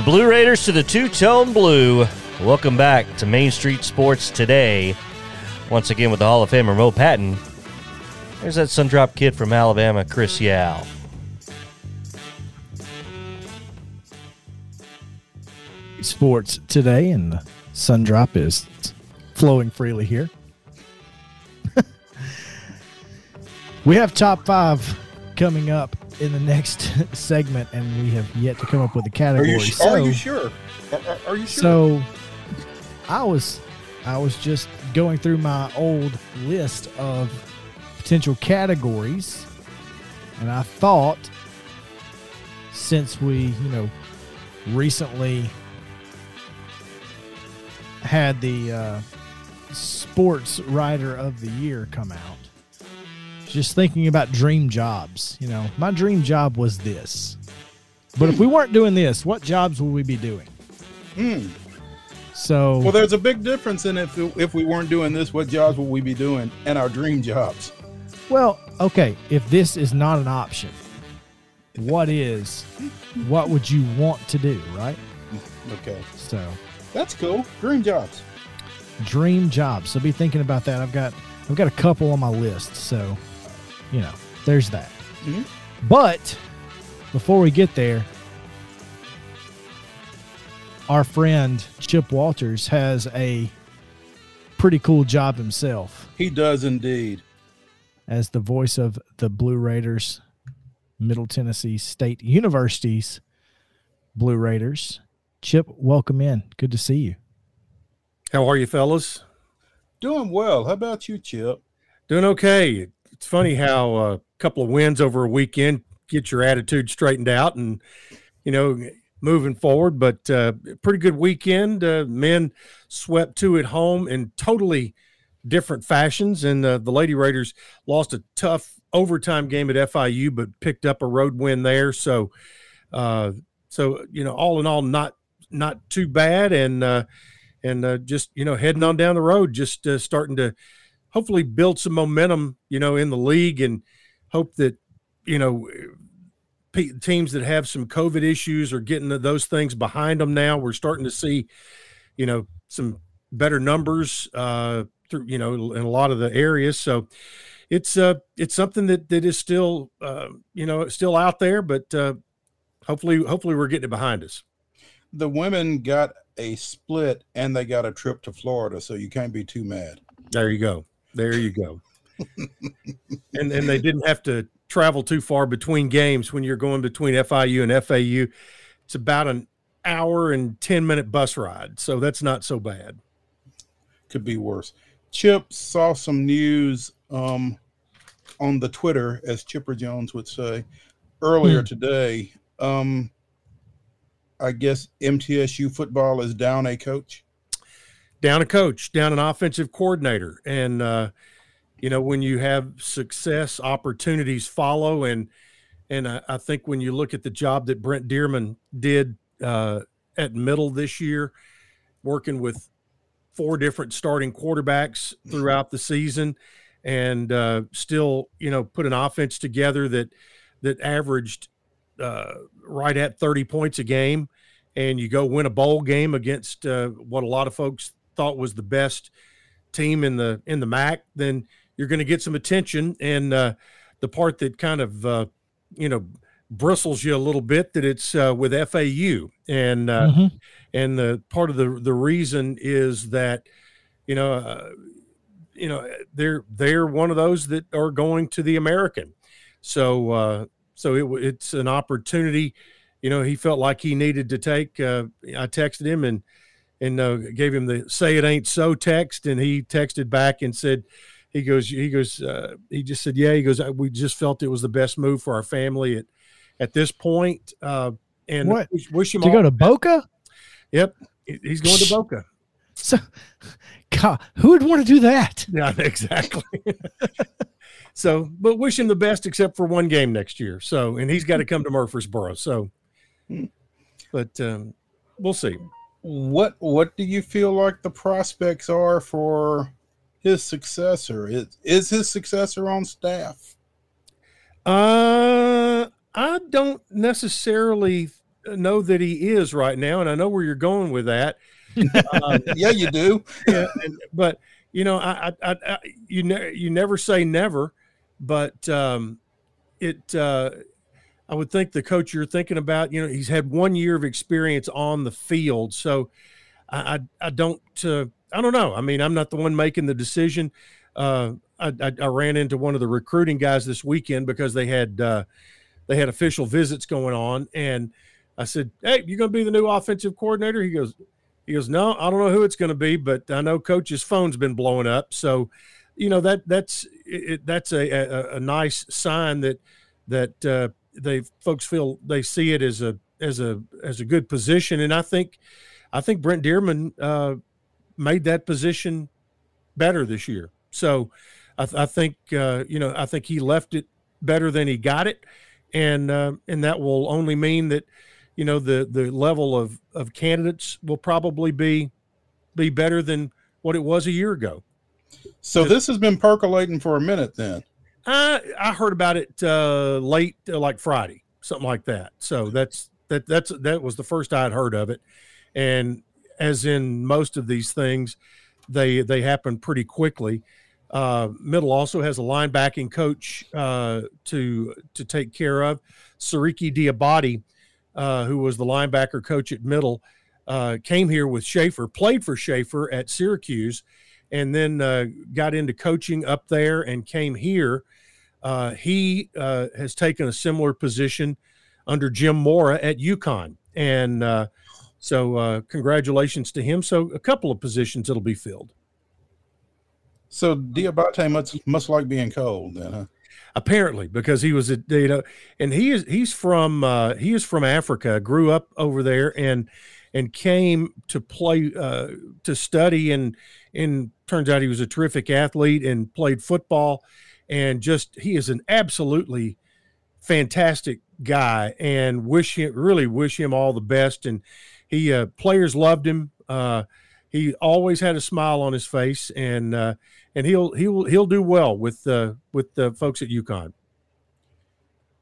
the Blue Raiders to the two tone blue. Welcome back to Main Street Sports today. Once again with the Hall of Famer Mo Patton. There's that Sundrop kid from Alabama, Chris Yao. Sports today, and the Sundrop is flowing freely here. we have top five coming up in the next segment, and we have yet to come up with a Are category. you, so, are you sure? Are, are- are you sure? so I was I was just going through my old list of potential categories, and I thought since we you know recently had the uh, sports writer of the year come out just thinking about dream jobs you know my dream job was this but if we weren't doing this what jobs would we be doing Hmm. so Well, there's a big difference in if if we weren't doing this, what jobs would we be doing? And our dream jobs. Well, okay, if this is not an option, what is what would you want to do, right? Okay, So, that's cool. Dream jobs. dream jobs. So be thinking about that. I've got I've got a couple on my list, so you know, there's that. Mhm. But before we get there, our friend Chip Walters has a pretty cool job himself. He does indeed. as the voice of the Blue Raiders, Middle Tennessee State University's Blue Raiders. Chip, welcome in. Good to see you. How are you, fellas? Doing well. How about you, Chip? Doing okay. It's funny how a couple of wins over a weekend get your attitude straightened out and, you know, moving forward. But uh, pretty good weekend. Uh, men swept two at home in totally different fashions. And uh, the Lady Raiders lost a tough overtime game at FIU, but picked up a road win there. So, uh, so you know, all in all, not not too bad. And uh, and uh, just you know, heading on down the road, just starting to hopefully build some momentum, you know, in the league, and hope that you know pe- teams that have some COVID issues are getting those things behind them. Now we're starting to see, you know, some better numbers uh, through you know in a lot of the areas. So it's uh it's something that that is still uh, you know still out there, but uh, hopefully hopefully we're getting it behind us. The women got a split and they got a trip to Florida, so you can't be too mad. There you go. There you go. and and they didn't have to travel too far between games when you're going between FIU and FAU. It's about an hour and 10 minute bus ride. So that's not so bad. Could be worse. Chip saw some news um, on the Twitter, as Chipper Jones would say, earlier Hmm. today. Um, I guess MTSU football is down a coach. Down a coach, down an offensive coordinator. And uh, you know, when you have success, opportunities follow. And and I, I think when you look at the job that Brent Dearmon did uh, at middle this year, working with four different starting quarterbacks throughout the season, and uh, still, you know, put an offense together that that averaged uh, right at 30 points a game, and you go win a bowl game against uh, what a lot of folks thought was the best team in the in the MAC, then you're going to get some attention. And uh, the part that kind of uh, you know bristles you a little bit that it's uh, with FAU, and uh, Mhm. and the part of the the reason is that you know uh, you know they're they're one of those that are going to the American, so uh, so it, it's an opportunity. You know, he felt like he needed to take. Uh, I texted him and and uh, gave him the "say it ain't so" text, and he texted back and said. He goes. He goes. Uh, he just said, "Yeah." He goes. "We just felt it was the best move for our family at at this point." Uh, and What? wish, wish him To go to Boca? Yep, he's going to Boca. So, God, who would want to do that? Yeah, exactly. so, but wish him the best, except for one game next year. So, and he's got to come to Murfreesboro. So, but um, we'll see. What What do you feel like the prospects are for his successor? Is is his successor on staff? Uh, I don't necessarily know that he is right now, and I know where you're going with that. Um, yeah, you do. yeah, and, but you know, I, I, I you ne- you never say never, but um, it. Uh, I would think the coach you're thinking about, you know, he's had one year of experience on the field, so I, I, I don't, uh, I don't know. I mean, I'm not the one making the decision. Uh, I, I, I, ran into one of the recruiting guys this weekend because they had uh, they had official visits going on, and I said, "Hey, you're going to be the new offensive coordinator?" He goes, "He goes, no, I don't know who it's going to be, but I know coach's phone's been blowing up, so." You know that that's it, that's a, a, a nice sign that that uh, they folks feel they see it as a as a as a good position, and I think I think Brent Dearmon uh, made that position better this year. So I, I think uh, you know I think he left it better than he got it, and uh, and that will only mean that you know the the level of of candidates will probably be be better than what it was a year ago. So this has been percolating for a minute then. I I heard about it uh, late, uh, like Friday, something like that. So that's that that's that was the first I'd heard of it, and as in most of these things, they they happen pretty quickly. Uh, Middle also has a linebacking coach uh, to to take care of. Siriki Diabate, uh, who was the linebacker coach at Middle, uh, came here with Shafer, played for Shafer at Syracuse, and then uh, got into coaching up there and came here. Uh, he has taken a similar position under Jim Mora at UConn, and so congratulations to him. So a couple of positions that'll be filled. So Diabate must must like being cold then, huh? Apparently, because he was a you know, and he is he's from uh, he is from Africa, grew up over there, and and came to play uh, to study, and and turns out he was a terrific athlete and played football, and just he is an absolutely fantastic guy, and wish him really wish him all the best, and he uh, players loved him. Uh, he always had a smile on his face, and uh, and he'll he'll he'll do well with uh, with the folks at UConn.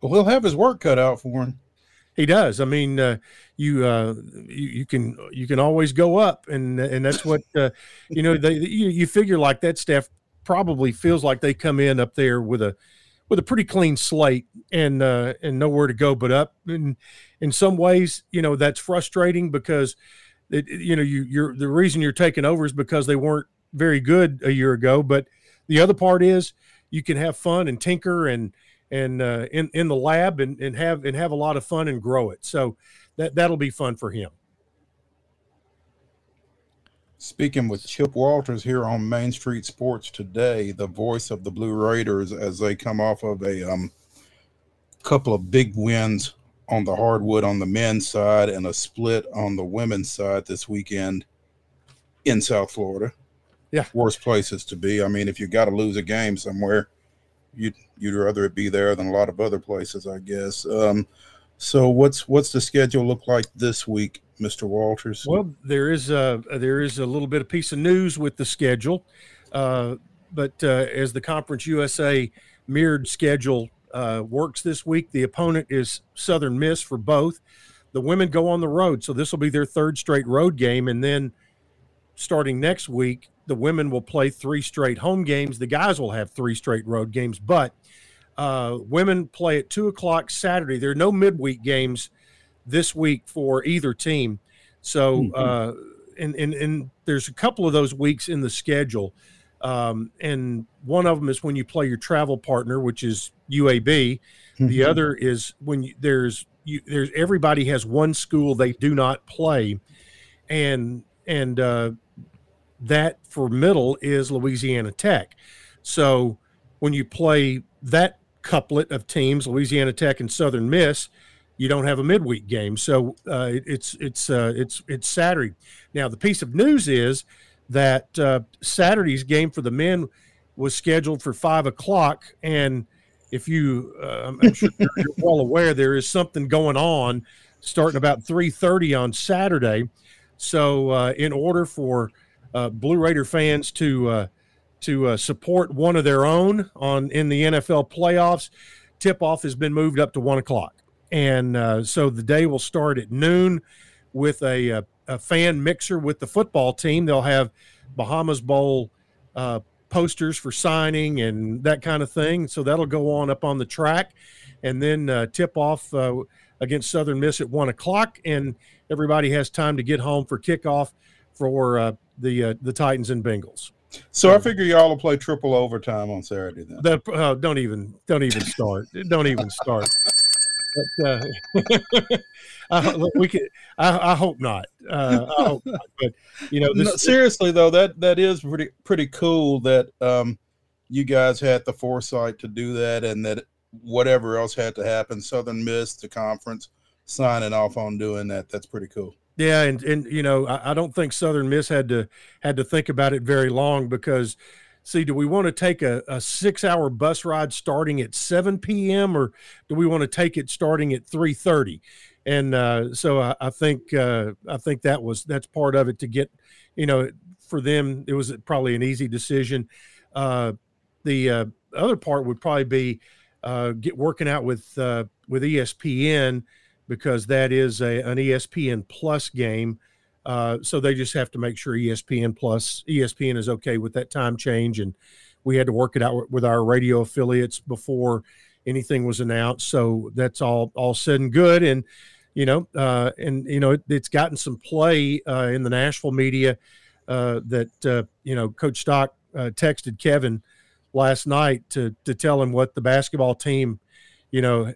Well, he'll have his work cut out for him. He does. I mean, uh, you, uh, you you can you can always go up, and and that's what uh, you know. They you, you figure like that staff probably feels like they come in up there with a with a pretty clean slate and uh, and nowhere to go but up. And in some ways, you know, that's frustrating because it, you know you you're the reason you're taking over is because they weren't very good a year ago. But the other part is you can have fun and tinker and and uh, in in the lab and, and have and have a lot of fun and grow it. So that that'll be fun for him. Speaking with Chip Walters here on Main Street Sports today, the voice of the Blue Raiders as they come off of a um, couple of big wins on the hardwood on the men's side and a split on the women's side this weekend in South Florida yeah worst places to be. I mean, if you got to lose a game somewhere, you'd you'd rather it be there than a lot of other places, I guess. Um, so what's what's the schedule look like this week, Mr. Walters? Well, there is a there is a little bit of piece of news with the schedule, uh, but uh, as the Conference USA mirrored schedule uh, works this week, the opponent is Southern Miss for both. The women go on the road, so this will be their third straight road game, and then starting next week, the women will play three straight home games. The guys will have three straight road games, but uh, women play at two o'clock Saturday. There are no midweek games this week for either team. So, mm-hmm. uh, and, and, and there's a couple of those weeks in the schedule. Um, and one of them is when you play your travel partner, which is UAB. Mm-hmm. The other is when you, there's you, there's everybody has one school they do not play, and and uh, that for middle is Louisiana Tech. So when you play that couplet of teams, Louisiana Tech and Southern Miss, you don't have a midweek game. So uh, it's it's uh, it's it's Saturday. Now the piece of news is that uh, Saturday's game for the men was scheduled for five o'clock, and if you, uh, I'm sure you're well aware, there is something going on starting about three thirty on Saturday. So uh, in order for uh, Blue Raider fans to uh, to uh, support one of their own on in the NFL playoffs. Tip off has been moved up to one o'clock, and uh, so the day will start at noon with a, a, a, fan mixer with the football team. They'll have Bahamas Bowl uh, posters for signing and that kind of thing. So that'll go on up on the track, and then uh, tip off uh, against Southern Miss at one o'clock, and everybody has time to get home for kickoff for uh, the uh, the Titans and Bengals. So I figure y'all will play triple overtime on Saturday then. That, uh, don't even don't even start. don't even start. But, uh, we could. I, I hope not. Uh, I hope not. But you know, this, no, seriously though, that that is pretty pretty cool that um, you guys had the foresight to do that, and that whatever else had to happen, Southern Miss, the conference, signing off on doing that. That's pretty cool. Yeah, and and you know, I, I, don't think Southern Miss had to had to think about it very long because, see, do we want to take a, a six hour bus ride starting at seven p.m. or do we want to take it starting at three thirty? And uh, so I, I think uh, I think that was that's part of it to get, you know, for them it was probably an easy decision. Uh, the uh, other part would probably be uh, get working out with uh, with ESPN because that is a, an ESPN Plus game. Uh, so they just have to make sure ESPN Plus, ESPN is okay with that time change. And we had to work it out with our radio affiliates before anything was announced. So that's all, all said and good. And, you know, uh, and, you know, it, it's gotten some play uh, in the Nashville media uh, that, uh, you know, Coach Stock uh, texted Kevin last night to, to tell him what the basketball team, you know,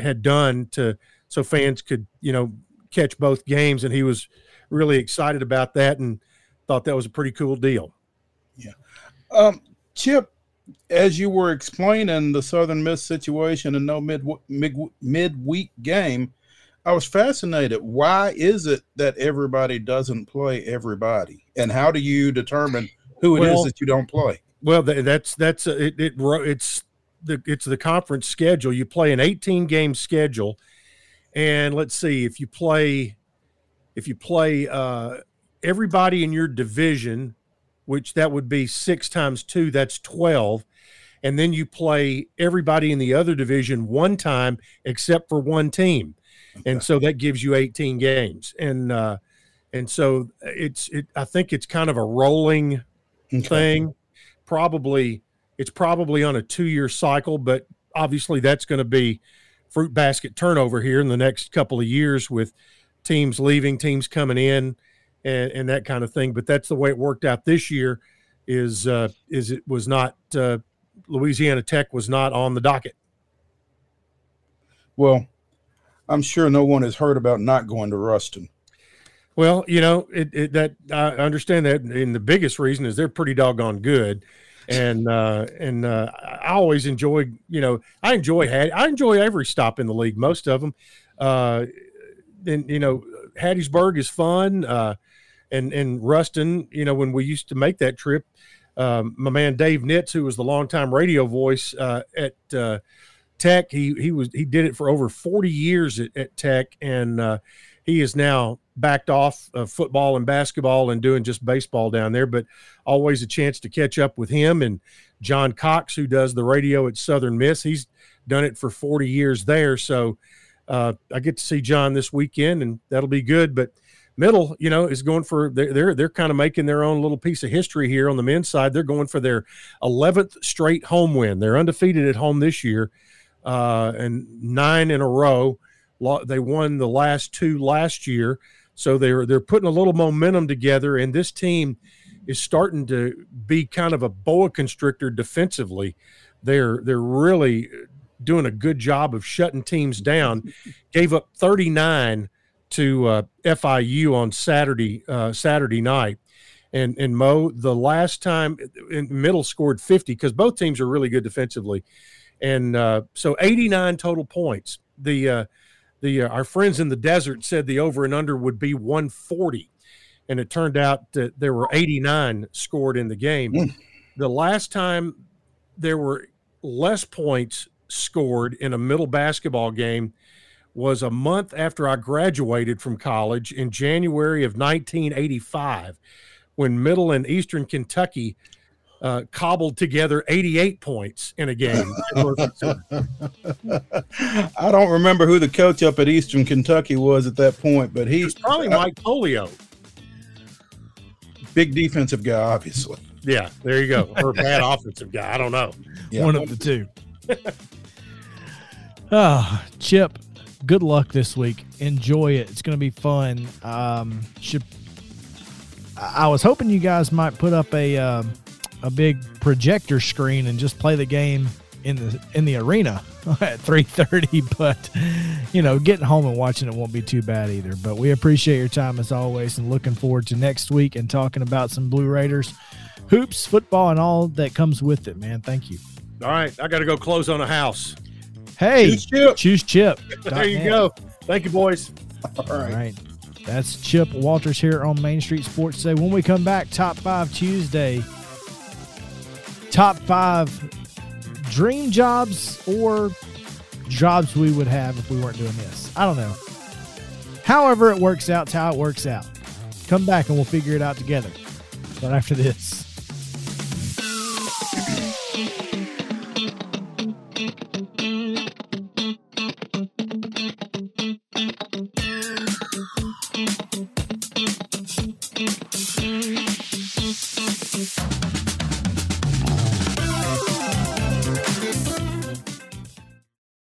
had done to, so fans could you know catch both games, and he was really excited about that and thought that was a pretty cool deal. Yeah, um, Chip, as you were explaining the Southern Miss situation and no mid mid midweek game, I was fascinated. Why is it that everybody doesn't play everybody, and how do you determine who it well, is that you don't play? Well, that's that's it, it. It's the it's the conference schedule. You play an 18 game schedule and let's see if you play if you play uh, everybody in your division which that would be six times two that's 12 and then you play everybody in the other division one time except for one team okay. and so that gives you 18 games and uh, and so it's it i think it's kind of a rolling okay. thing probably it's probably on a two year cycle but obviously that's going to be fruit basket turnover here in the next couple of years with teams leaving, teams coming in, and, and that kind of thing. But that's the way it worked out this year. Is uh, is it was not uh, Louisiana Tech was not on the docket. Well, I'm sure no one has heard about not going to Ruston. Well, you know, it, it, that I understand that, and the biggest reason is they're pretty doggone good and uh, and uh, I always enjoy. You know, I enjoy Hattie. I enjoy every stop in the league. Most of them. Uh, and you know, Hattiesburg is fun. Uh, and and Ruston, you know, when we used to make that trip, um, my man Dave Nitz, who was the longtime radio voice uh, at uh, Tech, he he was he did it for over forty years at, at Tech, and uh, he is now backed off of football and basketball and doing just baseball down there, but always a chance to catch up with him and John Cox, who does the radio at Southern Miss. He's done it for 40 years there. So uh, I get to see John this weekend, and that'll be good. But middle, you know, is going for they're they're, they're kind of making their own little piece of history here on the men's side. They're going for their 11th straight home win. They're undefeated at home this year, uh, and nine in a row. They won the last two last year, so they're they're putting a little momentum together, and this team is starting to be kind of a boa constrictor defensively. They're they're really doing a good job of shutting teams down. Gave up 39 to uh, FIU on Saturday uh, Saturday night. And and Mo, the last time in middle scored 50 because both teams are really good defensively, and uh, so 89 total points. The uh, the uh, our friends in the desert said the over and under would be 140 and it turned out that there were 89 scored in the game mm. the last time there were less points scored in a middle basketball game was a month after I graduated from college in January of 1985 when Middle and Eastern Kentucky uh, cobbled together 88 points in a game. I don't remember who the coach up at Eastern Kentucky was at that point, but he's probably Mike Pollio. Big defensive guy, obviously. Yeah, there you go. Or bad offensive guy. I don't know. Yeah. One of the two. oh, Chip, good luck this week. Enjoy it. It's going to be fun. Um, should I was hoping you guys might put up a uh, a big projector screen and just play the game in the in the arena at 3:30 but you know getting home and watching it won't be too bad either. But we appreciate your time as always and looking forward to next week and talking about some Blue Raiders hoops football and all that comes with it man. Thank you. All right I got to go close on a house. Hey choose chip, choose chip. there you go. Thank you boys. All right. all right. That's Chip Walters here on Main Street Sports Today. When we come back, Top 5 Tuesday, top five dream jobs or jobs we would have if we weren't doing this. I don't know. However, it works out, it's how it works out. Come back and we'll figure it out together. But after this.